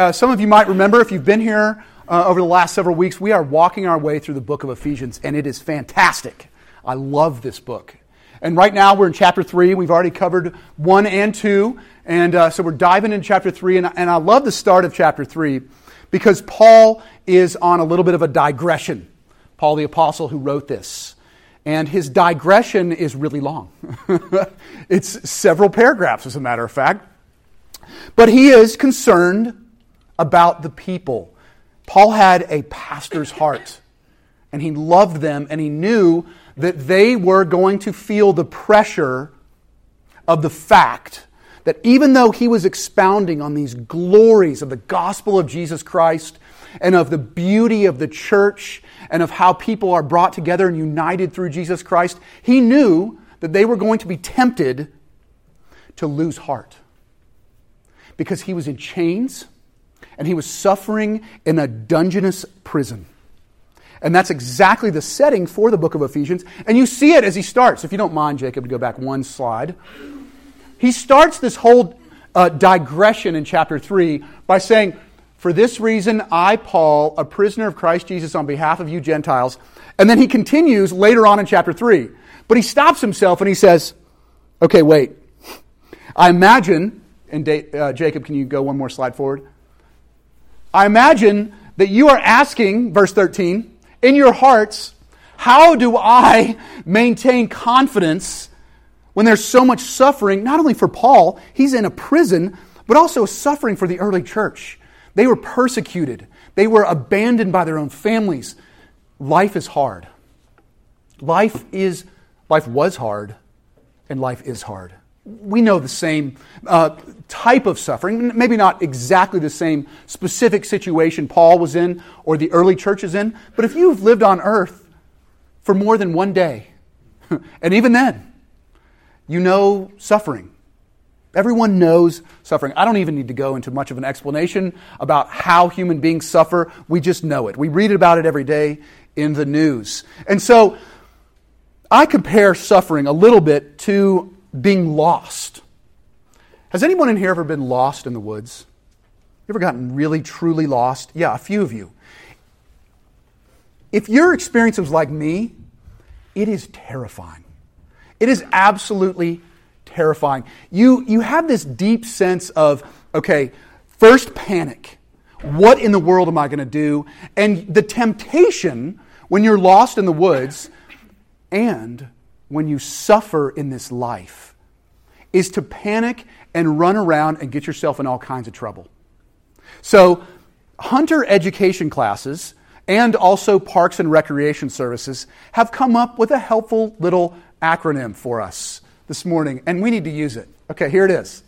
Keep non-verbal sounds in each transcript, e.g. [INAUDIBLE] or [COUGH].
uh, some of you might remember, if you've been here uh, over the last several weeks, we are walking our way through the book of Ephesians, and it is fantastic. I love this book. And right now we're in chapter 3. We've already covered 1 and 2. And uh, so we're diving into chapter 3. And, and I love the start of chapter 3 because Paul is on a little bit of a digression. Paul the Apostle, who wrote this. And his digression is really long. [LAUGHS] it's several paragraphs, as a matter of fact. But he is concerned about the people. Paul had a pastor's heart, and he loved them, and he knew that they were going to feel the pressure of the fact that even though he was expounding on these glories of the gospel of Jesus Christ and of the beauty of the church and of how people are brought together and united through Jesus Christ, he knew that they were going to be tempted to lose heart because he was in chains and he was suffering in a dungeonous prison. And that's exactly the setting for the book of Ephesians. And you see it as he starts. If you don't mind, Jacob, to go back one slide. He starts this whole uh, digression in chapter 3 by saying, For this reason, I, Paul, a prisoner of Christ Jesus on behalf of you Gentiles. And then he continues later on in chapter 3. But he stops himself and he says, Okay, wait. I imagine, and uh, Jacob, can you go one more slide forward? I imagine that you are asking, verse 13, in your hearts, how do I maintain confidence when there's so much suffering, not only for Paul, he's in a prison, but also suffering for the early church? They were persecuted, they were abandoned by their own families. Life is hard. Life is life was hard and life is hard we know the same uh, type of suffering, maybe not exactly the same specific situation Paul was in or the early church is in, but if you've lived on earth for more than one day, [LAUGHS] and even then, you know suffering. Everyone knows suffering. I don't even need to go into much of an explanation about how human beings suffer. We just know it. We read about it every day in the news. And so I compare suffering a little bit to being lost. Has anyone in here ever been lost in the woods? You ever gotten really, truly lost? Yeah, a few of you. If your experience was like me, it is terrifying. It is absolutely terrifying. You, you have this deep sense of, okay, first panic. What in the world am I going to do? And the temptation when you're lost in the woods and when you suffer in this life is to panic and run around and get yourself in all kinds of trouble. So, hunter education classes and also parks and recreation services have come up with a helpful little acronym for us this morning, and we need to use it. Okay, here it is.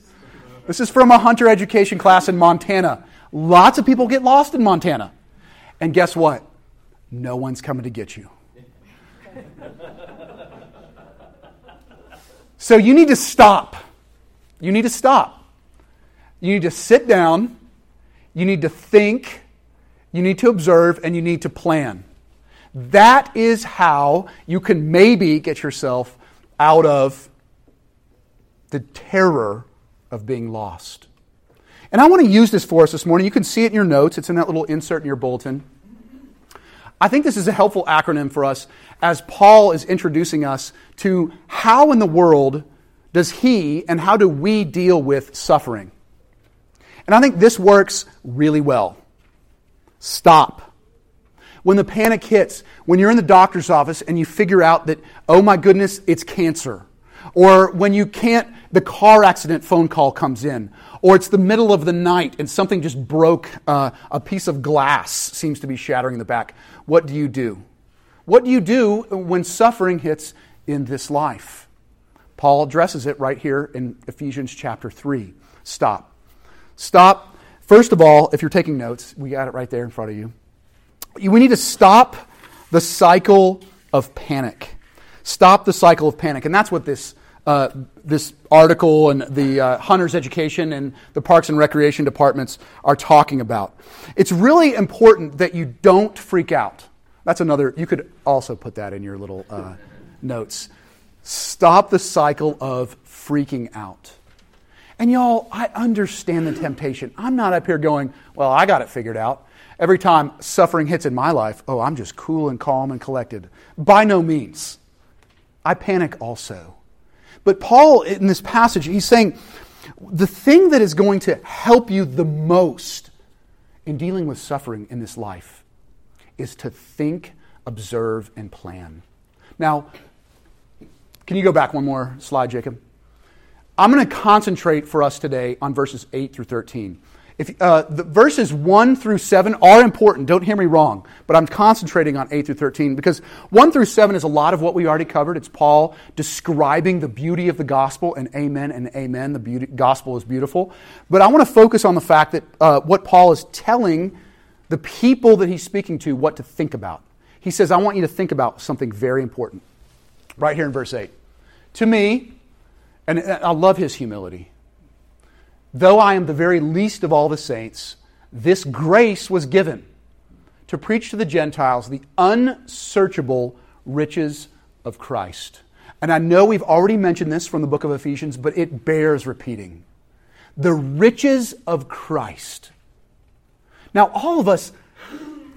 This is from a hunter education class in Montana. Lots of people get lost in Montana. And guess what? No one's coming to get you. So you need to stop. You need to stop. You need to sit down. You need to think. You need to observe and you need to plan. That is how you can maybe get yourself out of the terror of being lost. And I want to use this for us this morning. You can see it in your notes, it's in that little insert in your bulletin. I think this is a helpful acronym for us as Paul is introducing us to how in the world does he and how do we deal with suffering. And I think this works really well. Stop. When the panic hits, when you're in the doctor's office and you figure out that, oh my goodness, it's cancer. Or when you can't, the car accident phone call comes in. Or it's the middle of the night and something just broke, uh, a piece of glass seems to be shattering in the back. What do you do? What do you do when suffering hits in this life? Paul addresses it right here in Ephesians chapter 3. Stop. Stop. First of all, if you're taking notes, we got it right there in front of you. We need to stop the cycle of panic. Stop the cycle of panic. And that's what this, uh, this article and the uh, Hunter's Education and the Parks and Recreation departments are talking about. It's really important that you don't freak out. That's another, you could also put that in your little uh, notes. Stop the cycle of freaking out. And y'all, I understand the temptation. I'm not up here going, well, I got it figured out. Every time suffering hits in my life, oh, I'm just cool and calm and collected. By no means. I panic also. But Paul, in this passage, he's saying the thing that is going to help you the most in dealing with suffering in this life is to think, observe, and plan. Now, can you go back one more slide, Jacob? I'm going to concentrate for us today on verses 8 through 13. If, uh, the verses 1 through 7 are important, don't hear me wrong, but I'm concentrating on 8 through 13 because 1 through 7 is a lot of what we already covered. It's Paul describing the beauty of the gospel, and amen and amen. The beauty, gospel is beautiful. But I want to focus on the fact that uh, what Paul is telling the people that he's speaking to what to think about. He says, I want you to think about something very important. Right here in verse 8. To me, and I love his humility. Though I am the very least of all the saints, this grace was given to preach to the Gentiles the unsearchable riches of Christ. And I know we've already mentioned this from the book of Ephesians, but it bears repeating. The riches of Christ. Now, all of us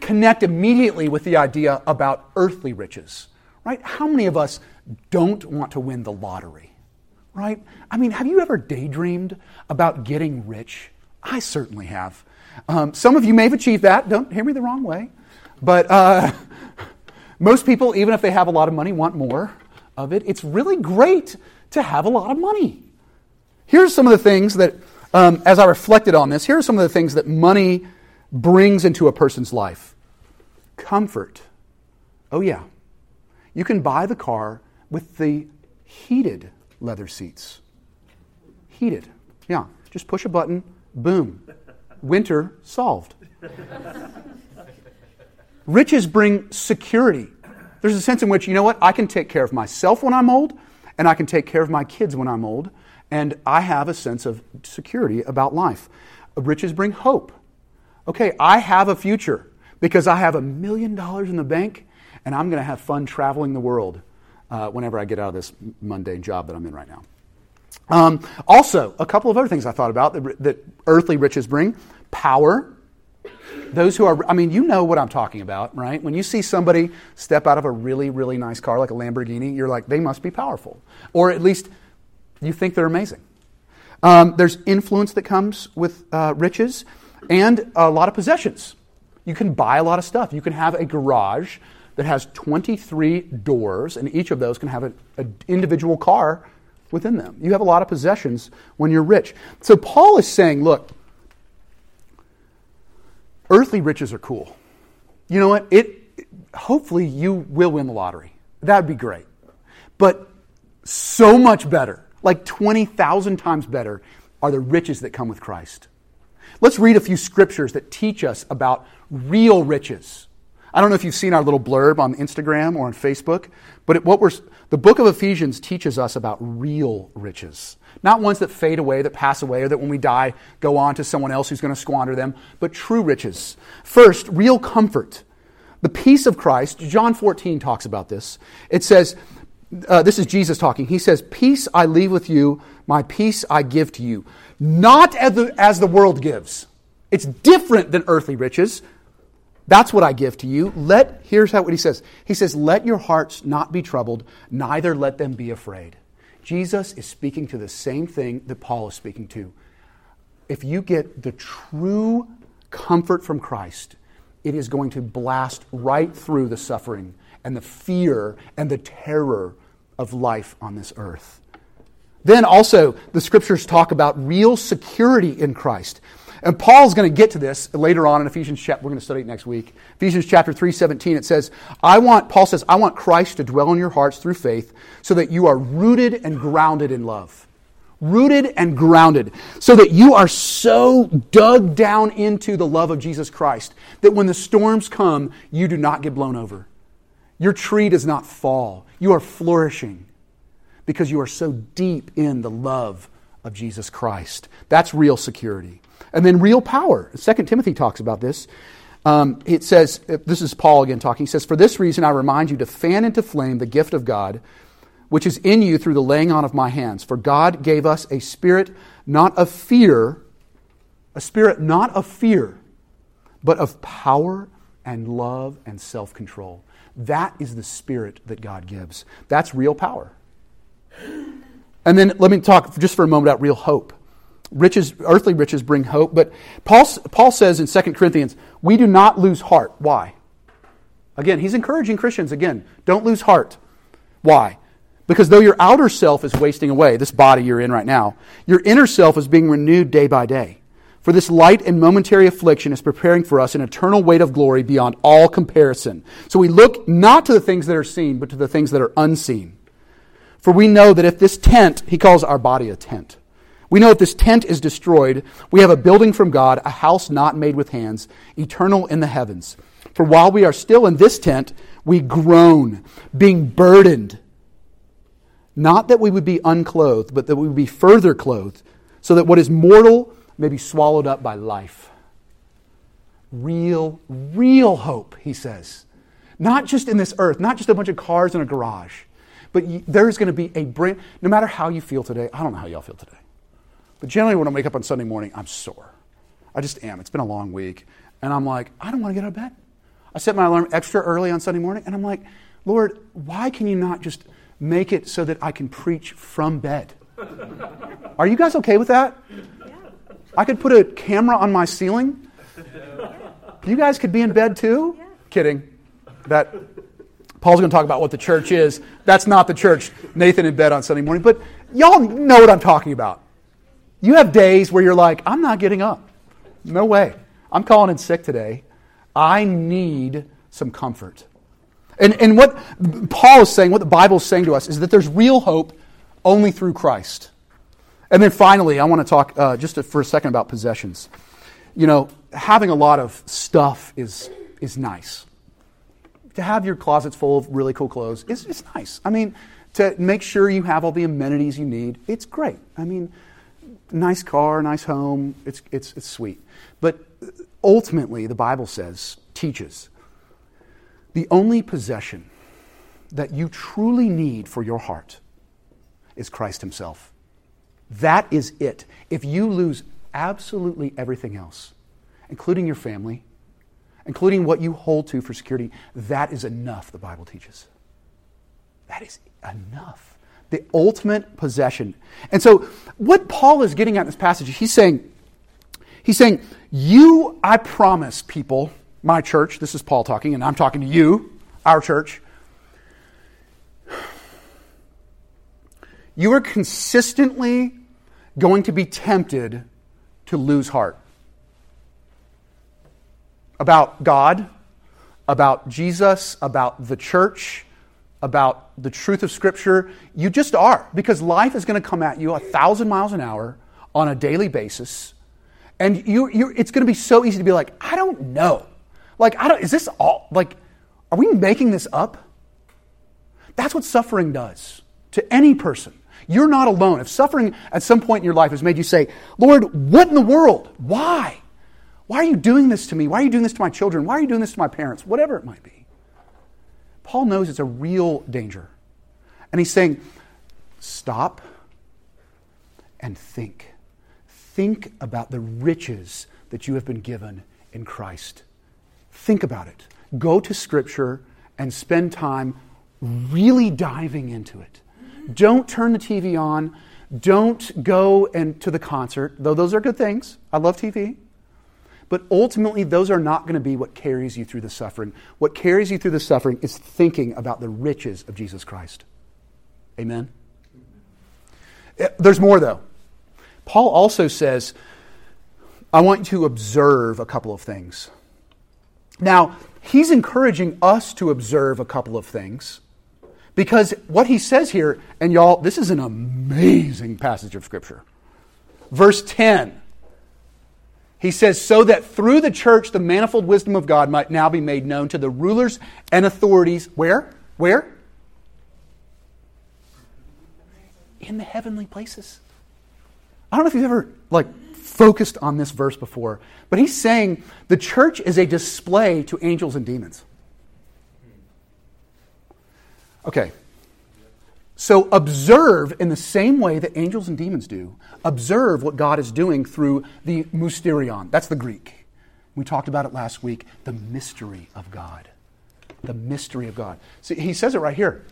connect immediately with the idea about earthly riches, right? How many of us don't want to win the lottery? Right? I mean, have you ever daydreamed about getting rich? I certainly have. Um, some of you may have achieved that. Don't hear me the wrong way. But uh, [LAUGHS] most people, even if they have a lot of money, want more of it. It's really great to have a lot of money. Here's some of the things that, um, as I reflected on this, here are some of the things that money brings into a person's life comfort. Oh, yeah. You can buy the car with the heated leather seats. Heated. Yeah, just push a button, boom. Winter solved. Riches bring security. There's a sense in which, you know what, I can take care of myself when I'm old, and I can take care of my kids when I'm old, and I have a sense of security about life. Riches bring hope. Okay, I have a future because I have a million dollars in the bank, and I'm going to have fun traveling the world uh, whenever I get out of this mundane job that I'm in right now. Um, also, a couple of other things I thought about that, that earthly riches bring power. Those who are, I mean, you know what I'm talking about, right? When you see somebody step out of a really, really nice car like a Lamborghini, you're like, they must be powerful. Or at least you think they're amazing. Um, there's influence that comes with uh, riches and a lot of possessions. You can buy a lot of stuff. You can have a garage that has 23 doors, and each of those can have an individual car within them. You have a lot of possessions when you're rich. So Paul is saying, look, earthly riches are cool. You know what? It hopefully you will win the lottery. That would be great. But so much better, like 20,000 times better, are the riches that come with Christ. Let's read a few scriptures that teach us about real riches. I don't know if you've seen our little blurb on Instagram or on Facebook, but what we're, the book of Ephesians teaches us about real riches. Not ones that fade away, that pass away, or that when we die go on to someone else who's going to squander them, but true riches. First, real comfort. The peace of Christ, John 14 talks about this. It says, uh, this is Jesus talking. He says, Peace I leave with you, my peace I give to you. Not as the, as the world gives. It's different than earthly riches. That's what I give to you. Let, here's how, what he says. He says, Let your hearts not be troubled, neither let them be afraid. Jesus is speaking to the same thing that Paul is speaking to. If you get the true comfort from Christ, it is going to blast right through the suffering and the fear and the terror of life on this earth. Then also, the scriptures talk about real security in Christ. And Paul's going to get to this later on in Ephesians chapter. We're going to study it next week. Ephesians chapter 3, 17, it says, I want, Paul says, I want Christ to dwell in your hearts through faith so that you are rooted and grounded in love. Rooted and grounded. So that you are so dug down into the love of Jesus Christ that when the storms come, you do not get blown over. Your tree does not fall. You are flourishing because you are so deep in the love of Jesus Christ. That's real security. And then real power. Second Timothy talks about this. Um, it says, this is Paul again talking. He says, For this reason I remind you to fan into flame the gift of God, which is in you through the laying on of my hands. For God gave us a spirit not of fear, a spirit not of fear, but of power and love and self control. That is the spirit that God gives. That's real power. And then let me talk just for a moment about real hope. Riches, earthly riches bring hope, but Paul, Paul says in 2 Corinthians, we do not lose heart. Why? Again, he's encouraging Christians, again, don't lose heart. Why? Because though your outer self is wasting away, this body you're in right now, your inner self is being renewed day by day. For this light and momentary affliction is preparing for us an eternal weight of glory beyond all comparison. So we look not to the things that are seen, but to the things that are unseen. For we know that if this tent, he calls our body a tent, we know if this tent is destroyed, we have a building from God, a house not made with hands, eternal in the heavens. For while we are still in this tent, we groan, being burdened. Not that we would be unclothed, but that we would be further clothed, so that what is mortal may be swallowed up by life. Real, real hope, he says. Not just in this earth, not just a bunch of cars in a garage, but there's going to be a brand, no matter how you feel today, I don't know how y'all feel today. But generally, when I wake up on Sunday morning, I'm sore. I just am. It's been a long week. And I'm like, I don't want to get out of bed. I set my alarm extra early on Sunday morning, and I'm like, Lord, why can you not just make it so that I can preach from bed? [LAUGHS] Are you guys okay with that? I could put a camera on my ceiling. You guys could be in bed too? Kidding. That Paul's going to talk about what the church is. That's not the church. Nathan in bed on Sunday morning, but y'all know what I'm talking about. You have days where you're like, I'm not getting up. No way. I'm calling in sick today. I need some comfort. And, and what Paul is saying, what the Bible is saying to us, is that there's real hope only through Christ. And then finally, I want to talk uh, just for a second about possessions. You know, having a lot of stuff is, is nice. To have your closets full of really cool clothes is, is nice. I mean, to make sure you have all the amenities you need, it's great. I mean, nice car, nice home, it's, it's, it's sweet. But ultimately, the Bible says, teaches, the only possession that you truly need for your heart is Christ Himself. That is it. If you lose absolutely everything else, including your family, including what you hold to for security, that is enough, the Bible teaches. That is enough the ultimate possession. And so, what Paul is getting at in this passage, he's saying, he's saying, You, I promise people, my church, this is Paul talking, and I'm talking to you, our church. You are consistently going to be tempted to lose heart about God, about Jesus, about the church, about the truth of Scripture, you just are, because life is going to come at you a thousand miles an hour on a daily basis. And you, you, it's going to be so easy to be like, I don't know. Like, I don't, is this all, like, are we making this up? That's what suffering does to any person. You're not alone. If suffering at some point in your life has made you say, Lord, what in the world? Why? Why are you doing this to me? Why are you doing this to my children? Why are you doing this to my parents? Whatever it might be. Paul knows it's a real danger. And he's saying, stop and think. Think about the riches that you have been given in Christ. Think about it. Go to Scripture and spend time really diving into it. Don't turn the TV on. Don't go and to the concert, though those are good things. I love TV. But ultimately, those are not going to be what carries you through the suffering. What carries you through the suffering is thinking about the riches of Jesus Christ. Amen? Eh, there's more, though. Paul also says, I want you to observe a couple of things. Now, he's encouraging us to observe a couple of things because what he says here, and y'all, this is an amazing passage of Scripture. Verse 10 he says, so that through the church the manifold wisdom of God might now be made known to the rulers and authorities. Where? Where? In the heavenly places. I don't know if you've ever like focused on this verse before, but he's saying the church is a display to angels and demons. Okay. So observe in the same way that angels and demons do. Observe what God is doing through the mysterion. That's the Greek. We talked about it last week. The mystery of God. The mystery of God. See, he says it right here.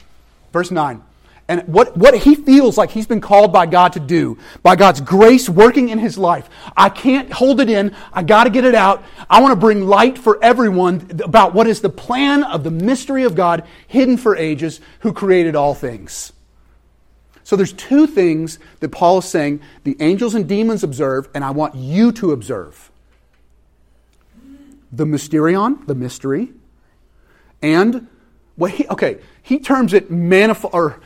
Verse 9. And what, what he feels like he's been called by God to do, by God's grace working in his life. I can't hold it in. I got to get it out. I want to bring light for everyone about what is the plan of the mystery of God hidden for ages who created all things. So there's two things that Paul is saying the angels and demons observe, and I want you to observe the mysterion, the mystery, and what he, okay, he terms it manifold, or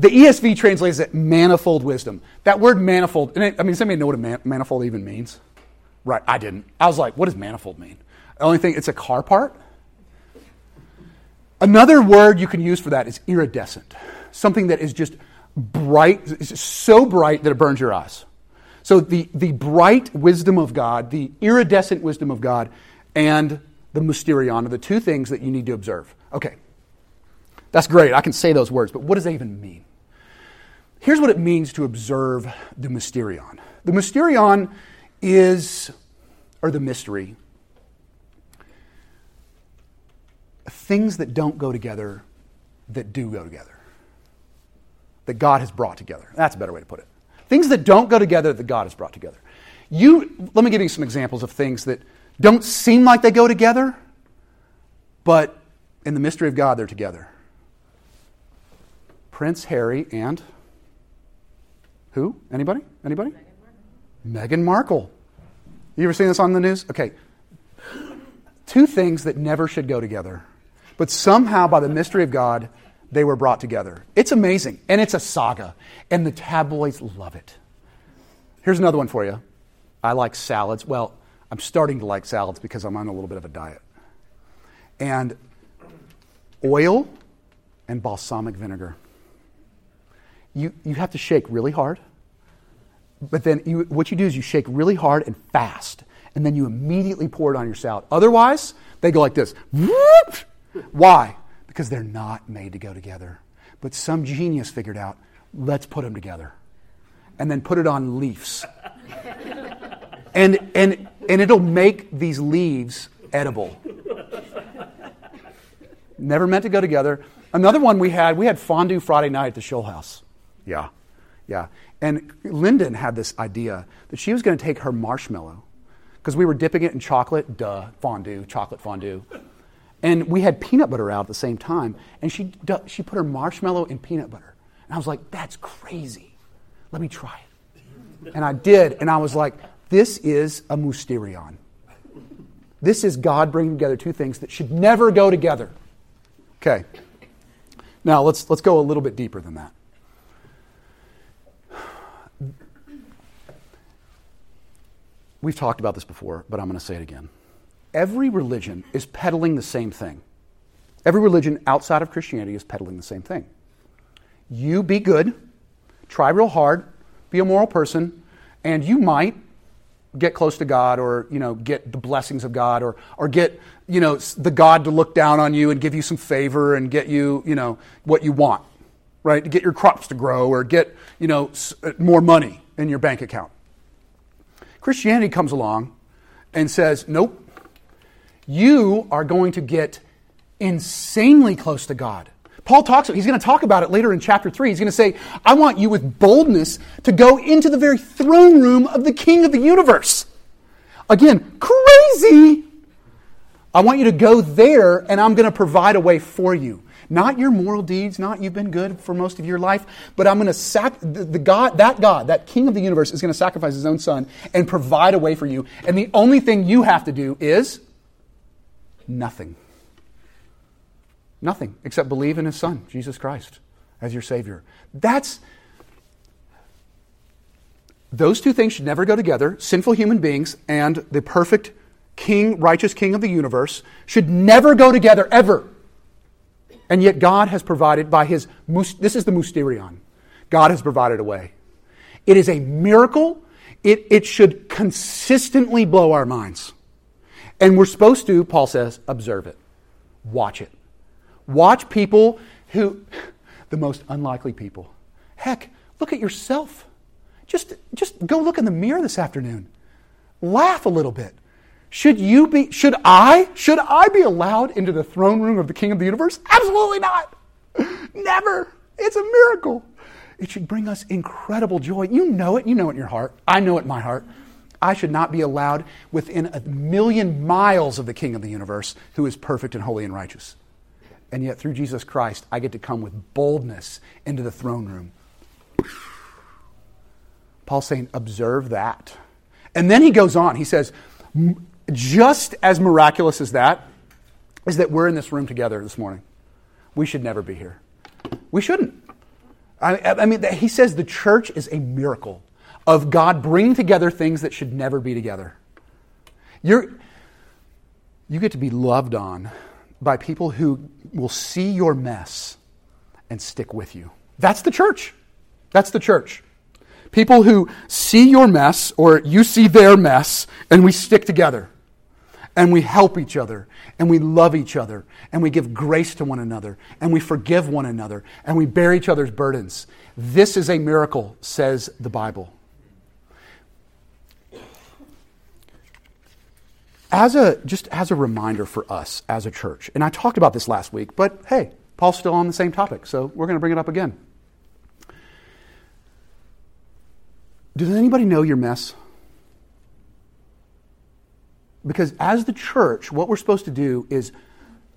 the ESV translates it manifold wisdom. That word manifold, I mean, anybody know what a man, manifold even means? Right, I didn't. I was like, what does manifold mean? The only thing, it's a car part. Another word you can use for that is iridescent. Something that is just bright, so bright that it burns your eyes. So the, the bright wisdom of God, the iridescent wisdom of God, and the mysterion are the two things that you need to observe. Okay, that's great. I can say those words, but what does that even mean? Here's what it means to observe the mysterion. The mysterion is, or the mystery, things that don't go together that do go together. That God has brought together. That's a better way to put it. Things that don't go together that God has brought together. You, let me give you some examples of things that don't seem like they go together, but in the mystery of God, they're together. Prince Harry and who? Anybody? Anybody? Meghan Markle. You ever seen this on the news? Okay. Two things that never should go together, but somehow by the mystery of God, they were brought together. It's amazing, and it's a saga, and the tabloids love it. Here's another one for you. I like salads. Well, I'm starting to like salads because I'm on a little bit of a diet. And oil and balsamic vinegar you, you have to shake really hard. But then you, what you do is you shake really hard and fast, and then you immediately pour it on your salad. Otherwise, they go like this. Why? Because they're not made to go together. But some genius figured out, let's put them together. And then put it on leaves. [LAUGHS] and, and, and it'll make these leaves edible. Never meant to go together. Another one we had, we had fondue Friday night at the Shoal House. Yeah, yeah. And Lyndon had this idea that she was going to take her marshmallow, because we were dipping it in chocolate, duh, fondue, chocolate fondue. And we had peanut butter out at the same time, and she, she put her marshmallow in peanut butter. And I was like, that's crazy. Let me try it. And I did, and I was like, this is a mysterion. This is God bringing together two things that should never go together. Okay. Now let's, let's go a little bit deeper than that. We've talked about this before, but I'm going to say it again. Every religion is peddling the same thing. Every religion outside of Christianity is peddling the same thing. You be good, try real hard, be a moral person, and you might get close to God or, you know, get the blessings of God or, or get, you know, the God to look down on you and give you some favor and get you, you know, what you want, right? To get your crops to grow or get, you know, uh, more money in your bank account. Christianity comes along and says, nope, you are going to get insanely close to God. Paul talks, he's going to talk about it later in chapter 3. He's going to say, I want you with boldness to go into the very throne room of the King of the universe. Again, crazy. I want you to go there and I'm going to provide a way for you. Not your moral deeds, not you've been good for most of your life, but I'm going to sac the, the God, that God, that King of the universe is going to sacrifice his own son and provide a way for you. And the only thing you have to do is nothing. Nothing except believe in his son, Jesus Christ, as your Savior. That's those two things should never go together. Sinful human beings and the perfect king, righteous king of the universe should never go together ever. And yet God has provided by his, this is the mysterion. God has provided a way. It is a miracle. It, it should consistently blow our minds. And we're supposed to, Paul says, observe it. Watch it. Watch people who, [LAUGHS] the most unlikely people. Heck, look at yourself. Just, just go look in the mirror this afternoon. Laugh a little bit. Should you be, should I, should I be allowed into the throne room of the King of the universe? Absolutely not. Never. It's a miracle. It should bring us incredible joy. You know it. You know it in your heart. I know it in my heart. I should not be allowed within a million miles of the King of the universe who is perfect and holy and righteous. And yet, through Jesus Christ, I get to come with boldness into the throne room. Paul's saying, observe that. And then he goes on. He says, just as miraculous as that is that we're in this room together this morning. We should never be here. We shouldn't. I, I mean, he says the church is a miracle of God bringing together things that should never be together. You're, you get to be loved on by people who will see your mess and stick with you. That's the church. That's the church. People who see your mess or you see their mess and we stick together and we help each other and we love each other and we give grace to one another and we forgive one another and we bear each other's burdens. This is a miracle, says the Bible. As a, just as a reminder for us as a church, and I talked about this last week, but hey, Paul's still on the same topic, so we're going to bring it up again. Does anybody know your mess? Because as the church, what we're supposed to do is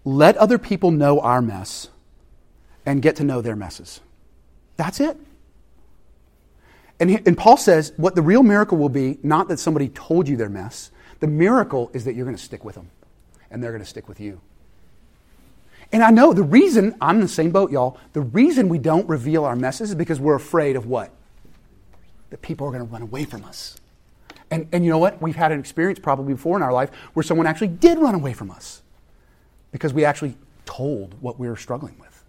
let other people know our mess and get to know their messes. That's it. And, he, and Paul says what the real miracle will be not that somebody told you their mess, the miracle is that you're going to stick with them and they're going to stick with you. And I know the reason, I'm in the same boat, y'all, the reason we don't reveal our messes is because we're afraid of what? That people are going to run away from us. And, and you know what? We've had an experience probably before in our life where someone actually did run away from us because we actually told what we were struggling with.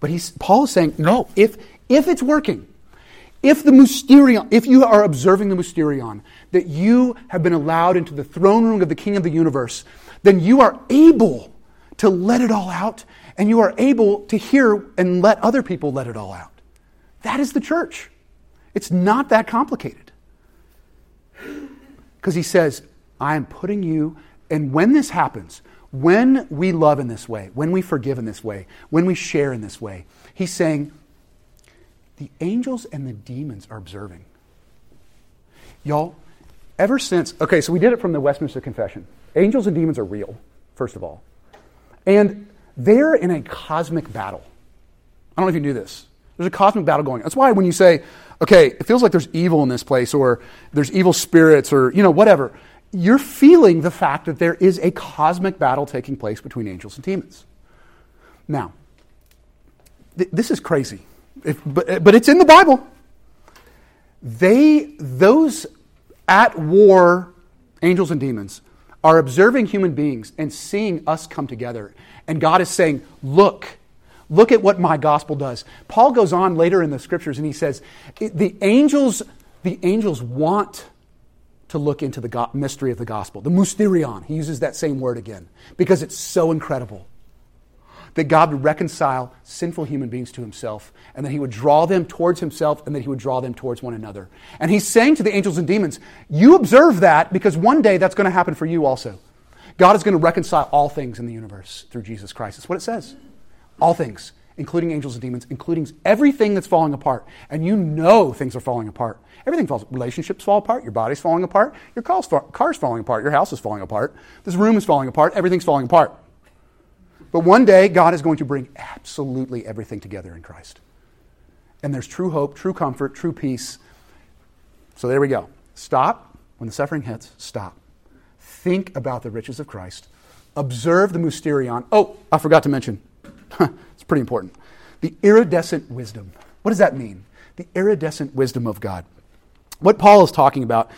But he's, Paul is saying, no, if, if it's working, if the mysterion, if you are observing the mysterion, that you have been allowed into the throne room of the King of the universe, then you are able to let it all out and you are able to hear and let other people let it all out. That is the church. It's not that complicated. Because he says, I am putting you, and when this happens, when we love in this way, when we forgive in this way, when we share in this way, he's saying, the angels and the demons are observing. Y'all, ever since, okay, so we did it from the Westminster Confession. Angels and demons are real, first of all. And they're in a cosmic battle. I don't know if you knew this. There's a cosmic battle going on. That's why when you say, okay, it feels like there's evil in this place or there's evil spirits or, you know, whatever, you're feeling the fact that there is a cosmic battle taking place between angels and demons. Now, th- this is crazy, if, but, but it's in the Bible. They, those at war, angels and demons, are observing human beings and seeing us come together. And God is saying, Look, Look at what my gospel does. Paul goes on later in the scriptures and he says, the angels, the angels want to look into the go- mystery of the gospel, the mysterion. He uses that same word again because it's so incredible that God would reconcile sinful human beings to himself and that he would draw them towards himself and that he would draw them towards one another. And he's saying to the angels and demons, You observe that because one day that's going to happen for you also. God is going to reconcile all things in the universe through Jesus Christ. That's what it says. All things, including angels and demons, including everything that's falling apart. And you know things are falling apart. Everything falls. Relationships fall apart. Your body's falling apart. Your car's, car's falling apart. Your house is falling apart. This room is falling apart. Everything's falling apart. But one day, God is going to bring absolutely everything together in Christ. And there's true hope, true comfort, true peace. So there we go. Stop. When the suffering hits, stop. Think about the riches of Christ. Observe the mysterion. Oh, I forgot to mention it's pretty important. The iridescent wisdom. What does that mean? The iridescent wisdom of God. What Paul is talking about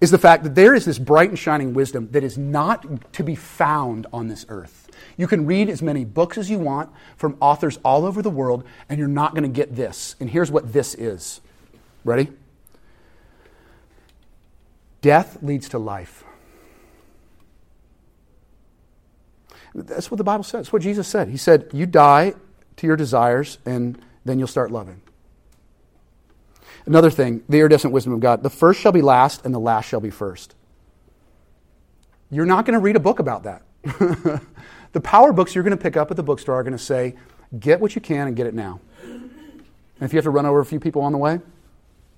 is the fact that there is this bright and shining wisdom that is not to be found on this earth. You can read as many books as you want from authors all over the world, and you're not going to get this. And here's what this is. Ready? Death leads to life. That's what the Bible says. That's what Jesus said. He said, You die to your desires and then you'll start loving. Another thing, the iridescent wisdom of God the first shall be last, and the last shall be first. You're not going to read a book about that. [LAUGHS] the power books you're going to pick up at the bookstore are going to say, get what you can and get it now. And if you have to run over a few people on the way,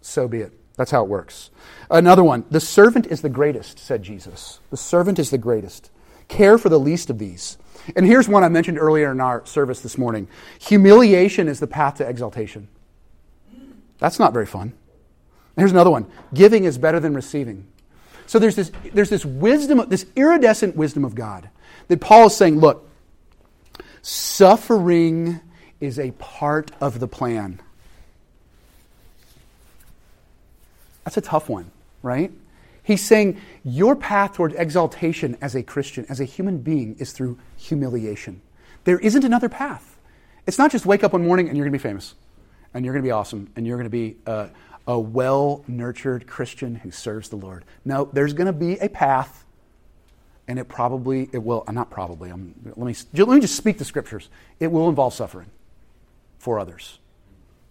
so be it. That's how it works. Another one, the servant is the greatest, said Jesus. The servant is the greatest. Care for the least of these. And here's one I mentioned earlier in our service this morning humiliation is the path to exaltation. That's not very fun. Here's another one giving is better than receiving. So there's this, there's this wisdom, this iridescent wisdom of God that Paul is saying, look, suffering is a part of the plan. That's a tough one, right? He's saying your path toward exaltation as a Christian, as a human being, is through humiliation. There isn't another path. It's not just wake up one morning and you're going to be famous, and you're going to be awesome, and you're going to be a, a well nurtured Christian who serves the Lord. No, there's going to be a path, and it probably, it will, uh, not probably, I'm, let, me, let me just speak the scriptures. It will involve suffering for others,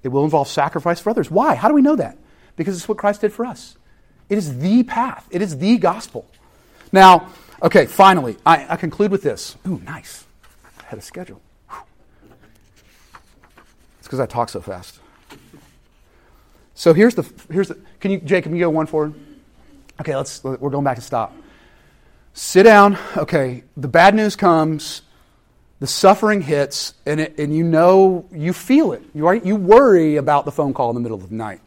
it will involve sacrifice for others. Why? How do we know that? because it's what Christ did for us. It is the path, it is the gospel. Now, okay, finally, I, I conclude with this. Ooh, nice. I had a schedule. Whew. It's because I talk so fast. So here's the here's the can you Jake, can you go one forward? Okay, let's we're going back to stop. Sit down. Okay, the bad news comes, the suffering hits, and it, and you know you feel it. You are, you worry about the phone call in the middle of the night.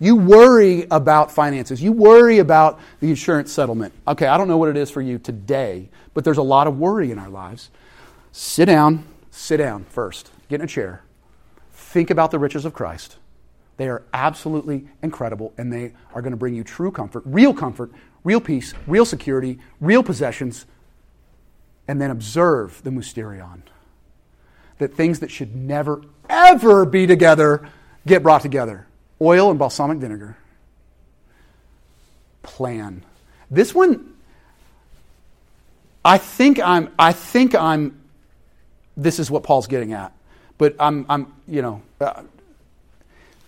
You worry about finances. You worry about the insurance settlement. Okay, I don't know what it is for you today, but there's a lot of worry in our lives. Sit down, sit down first. Get in a chair. Think about the riches of Christ. They are absolutely incredible, and they are going to bring you true comfort, real comfort, real peace, real security, real possessions. And then observe the mysterion. That things that should never, ever be together get brought together oil and balsamic vinegar. Plan. This one, I think I'm, I think I'm, this is what Paul's getting at. But I'm, I'm you know, uh,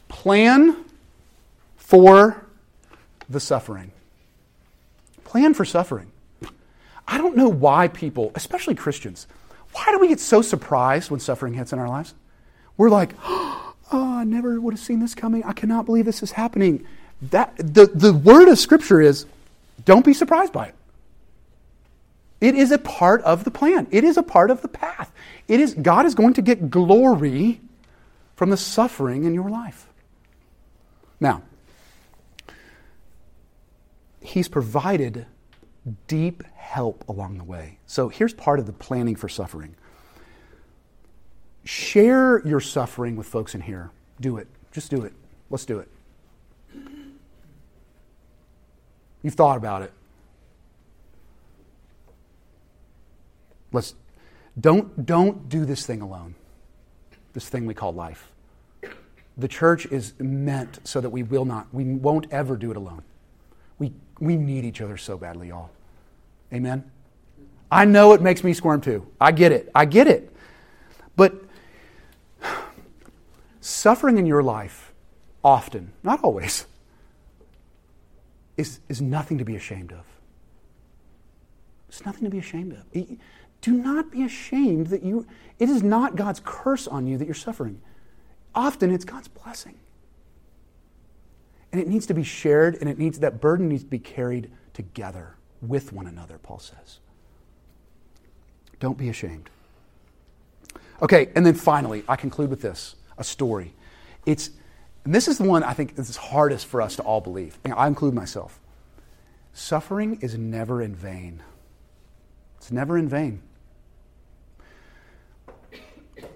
plan for the suffering. Plan for suffering. I don't know why people, especially Christians, why do we get so surprised when suffering hits in our lives? We're like, [GASPS] oh, oh, I never would have seen this coming. I cannot believe this is happening. That, the, the word of Scripture is don't be surprised by it. It is a part of the plan. It is a part of the path. It is God is going to get glory from the suffering in your life. Now, He's provided deep help along the way. So here's part of the planning for suffering. Share your suffering with folks in here. Do it. Just do it. Let's do it. You've thought about it. Let's don't don't do this thing alone. This thing we call life. The church is meant so that we will not, we won't ever do it alone. We we need each other so badly, y'all. Amen. I know it makes me squirm too. I get it. I get it. But Suffering in your life, often, not always, is, is nothing to be ashamed of. It's nothing to be ashamed of. Do not be ashamed that you, it is not God's curse on you that you're suffering. Often it's God's blessing. And it needs to be shared, and it needs, that burden needs to be carried together with one another, Paul says. Don't be ashamed. Okay, and then finally, I conclude with this a story. It's, and this is the one I think is hardest for us to all believe. I include myself. Suffering is never in vain. It's never in vain.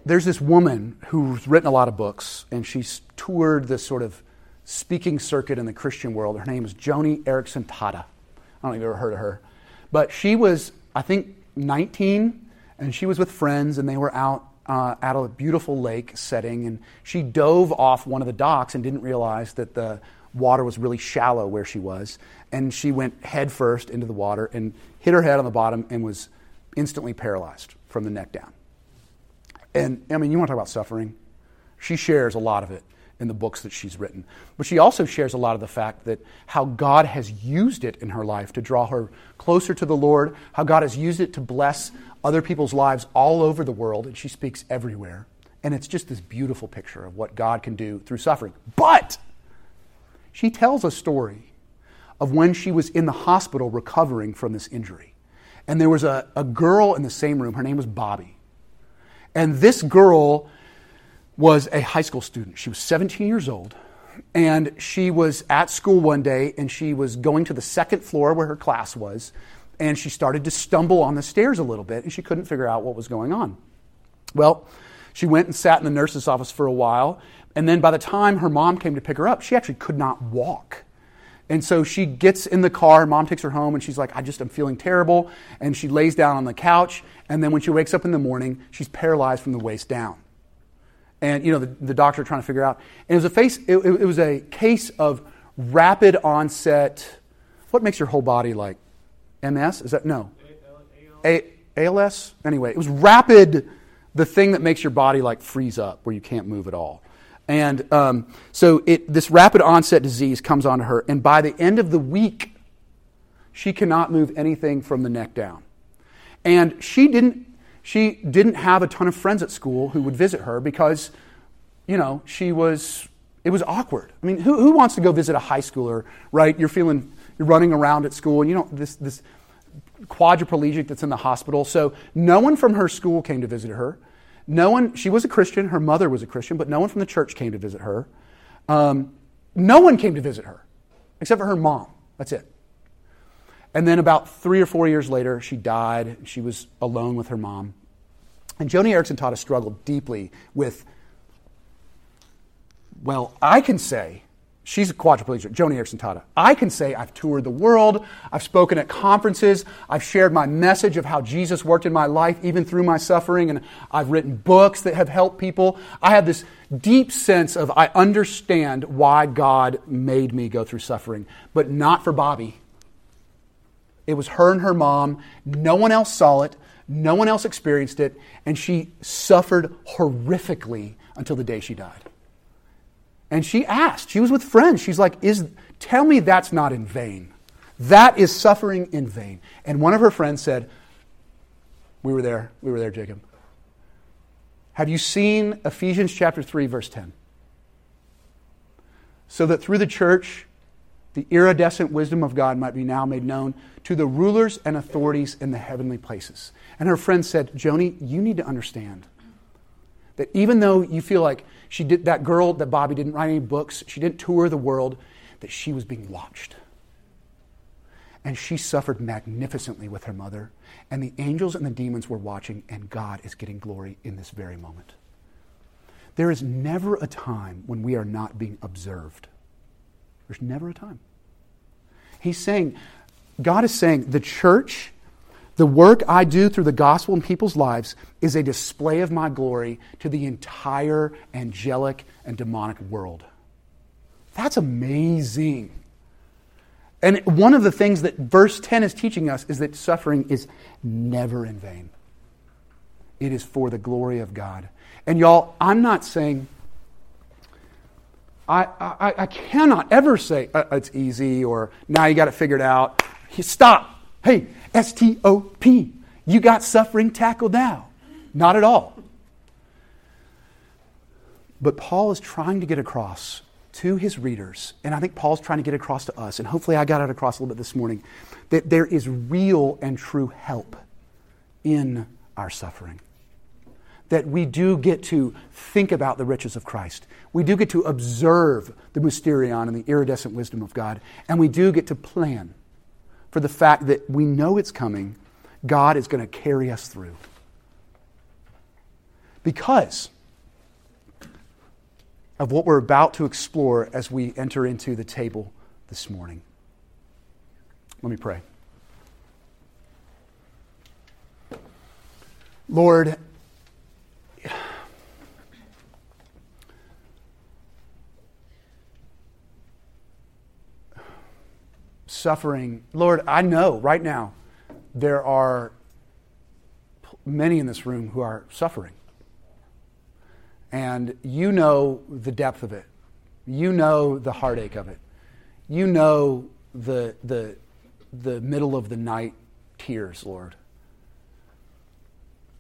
There's this woman who's written a lot of books, and she's toured this sort of speaking circuit in the Christian world. Her name is Joni Eareckson Tada. I don't know if you've ever heard of her. But she was, I think, 19, and she was with friends, and they were out uh, at a beautiful lake setting, and she dove off one of the docks and didn't realize that the water was really shallow where she was. And she went headfirst into the water and hit her head on the bottom and was instantly paralyzed from the neck down. And I mean, you want to talk about suffering? She shares a lot of it in the books that she's written. But she also shares a lot of the fact that how God has used it in her life to draw her closer to the Lord, how God has used it to bless other people's lives all over the world, and she speaks everywhere. And it's just this beautiful picture of what God can do through suffering. But she tells a story of when she was in the hospital recovering from this injury. And there was a, a girl in the same room. Her name was Bobby. And this girl was a high school student. She was 17 years old. And she was at school one day and she was going to the second floor where her class was. And she started to stumble on the stairs a little bit and she couldn't figure out what was going on. Well, she went and sat in the nurse's office for a while. And then by the time her mom came to pick her up, she actually could not walk. And so she gets in the car, mom takes her home, and she's like, I just am feeling terrible. And she lays down on the couch. And then when she wakes up in the morning, she's paralyzed from the waist down. And, you know, the, the doctor trying to figure out. And it was a, face, it, it was a case of rapid onset. What makes your whole body like MS? Is that no? A, ALS? Anyway, it was rapid, the thing that makes your body like freeze up where you can't move at all. And um, so it, this rapid onset disease comes onto her, and by the end of the week, she cannot move anything from the neck down. And she didn't, she didn't have a ton of friends at school who would visit her because, you know, she was, it was awkward. I mean, who, who wants to go visit a high schooler, right? You're feeling, you're running around at school, and you know, this, this quadriplegic that's in the hospital. So no one from her school came to visit her. No one, she was a Christian, her mother was a Christian, but no one from the church came to visit her. Um, no one came to visit her, except for her mom. That's it. And then about three or four years later, she died. She was alone with her mom. And Joni Eareckson Tada struggled deeply with, well, I can say She's a quadriplegic, Joni Eareckson Tada. I can say I've toured the world, I've spoken at conferences, I've shared my message of how Jesus worked in my life, even through my suffering, and I've written books that have helped people. I have this deep sense of I understand why God made me go through suffering, but not for Bobby. It was her and her mom. No one else saw it, no one else experienced it, and she suffered horrifically until the day she died. And she asked, she was with friends. She's like, is, Tell me that's not in vain. That is suffering in vain. And one of her friends said, We were there. We were there, Jacob. Have you seen Ephesians chapter 3, verse 10? So that through the church, the iridescent wisdom of God might be now made known to the rulers and authorities in the heavenly places. And her friend said, Joni, you need to understand that even though you feel like she did that girl that Bobby didn't write any books, she didn't tour the world, that she was being watched. And she suffered magnificently with her mother. And the angels and the demons were watching, and God is getting glory in this very moment. There is never a time when we are not being observed. There's never a time. He's saying, God is saying, the church the work I do through the gospel in people's lives is a display of my glory to the entire angelic and demonic world. That's amazing. And one of the things that verse 10 is teaching us is that suffering is never in vain. It is for the glory of God. And y'all, I'm not saying, I, I, I cannot ever say uh, it's easy or now you got it figured out. Stop. Hey, S T O P. You got suffering tackled now. Not at all. But Paul is trying to get across to his readers, and I think Paul's trying to get across to us, and hopefully I got it across a little bit this morning, that there is real and true help in our suffering. That we do get to think about the riches of Christ. We do get to observe the mysterion and the iridescent wisdom of God, and we do get to plan for the fact that we know it's coming, God is going to carry us through. Because of what we're about to explore as we enter into the table this morning. Let me pray. Lord, suffering. Lord, I know right now there are many in this room who are suffering. And you know the depth of it. You know the heartache of it. You know the, the, the middle of the night tears, Lord.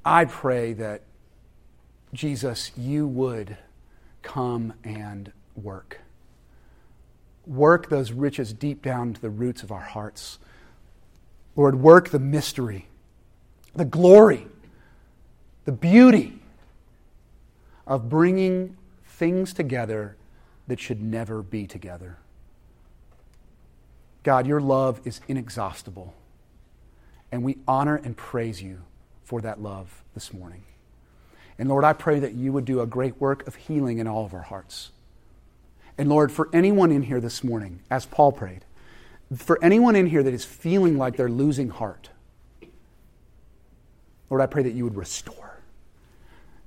I pray that, Jesus, you would come and work. Work those riches deep down to the roots of our hearts. Lord, work the mystery, the glory, the beauty of bringing things together that should never be together. God, your love is inexhaustible, and we honor and praise you for that love this morning. And Lord, I pray that you would do a great work of healing in all of our hearts. And Lord, for anyone in here this morning, as Paul prayed, for anyone in here that is feeling like they're losing heart, Lord, I pray that you would restore,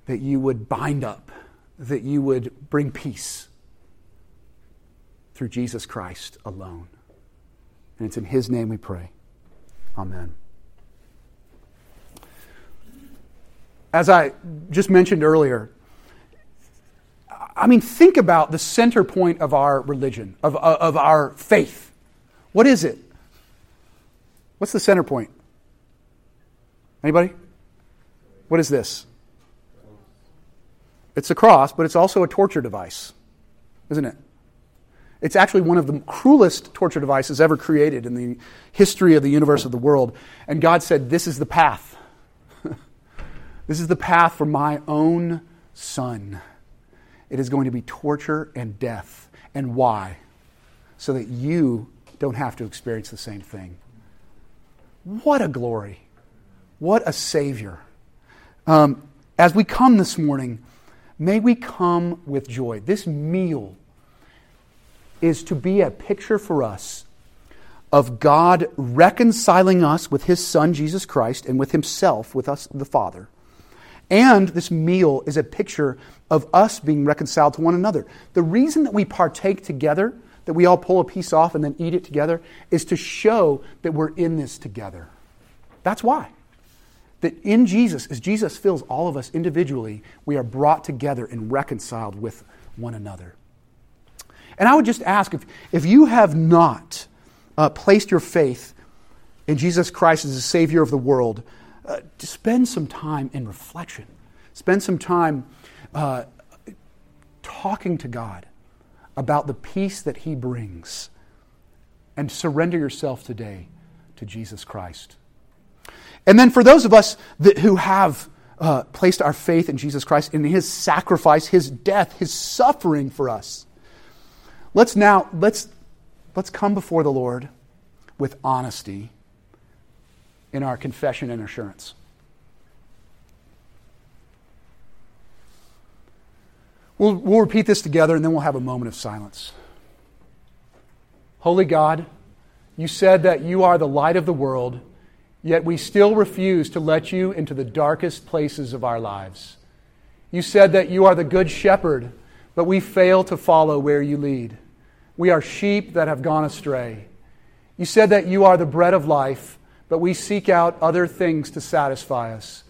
that you would bind up, that you would bring peace through Jesus Christ alone. And it's in his name we pray. Amen. as I just mentioned earlier, I mean, think about the center point of our religion, of, uh, of our faith. What is it? What's the center point? Anybody? What is this? It's a cross, but it's also a torture device, isn't it? It's actually one of the cruelest torture devices ever created in the history of the universe of the world. And God said, This is the path. [LAUGHS] This is the path for my own son. It is going to be torture and death. And why? So that you don't have to experience the same thing. What a glory. What a Savior. Um, as we come this morning, may we come with joy. This meal is to be a picture for us of God reconciling us with His Son, Jesus Christ, and with Himself, with us, the Father. And this meal is a picture of us being reconciled to one another. The reason that we partake together, that we all pull a piece off and then eat it together, is to show that we're in this together. That's why. That in Jesus, as Jesus fills all of us individually, we are brought together and reconciled with one another. And I would just ask if, if you have not uh, placed your faith in Jesus Christ as the Savior of the world, uh, to spend some time in reflection. Spend some time uh, talking to God about the peace that He brings. And surrender yourself today to Jesus Christ. And then for those of us that, who have uh, placed our faith in Jesus Christ, in His sacrifice, His death, His suffering for us, let's now let's let's come before the Lord with honesty in our confession and assurance. We'll, we'll repeat this together and then we'll have a moment of silence. Holy God, you said that you are the light of the world, yet we still refuse to let you into the darkest places of our lives. You said that you are the good shepherd, but we fail to follow where you lead. We are sheep that have gone astray. You said that you are the bread of life, but we seek out other things to satisfy us.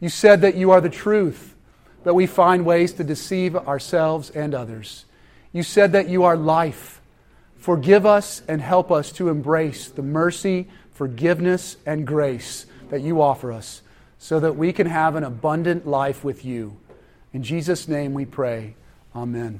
You said that you are the truth, but we find ways to deceive ourselves and others. You said that you are life. Forgive us and help us to embrace the mercy, forgiveness, and grace that you offer us so that we can have an abundant life with you. In Jesus' name we pray. Amen.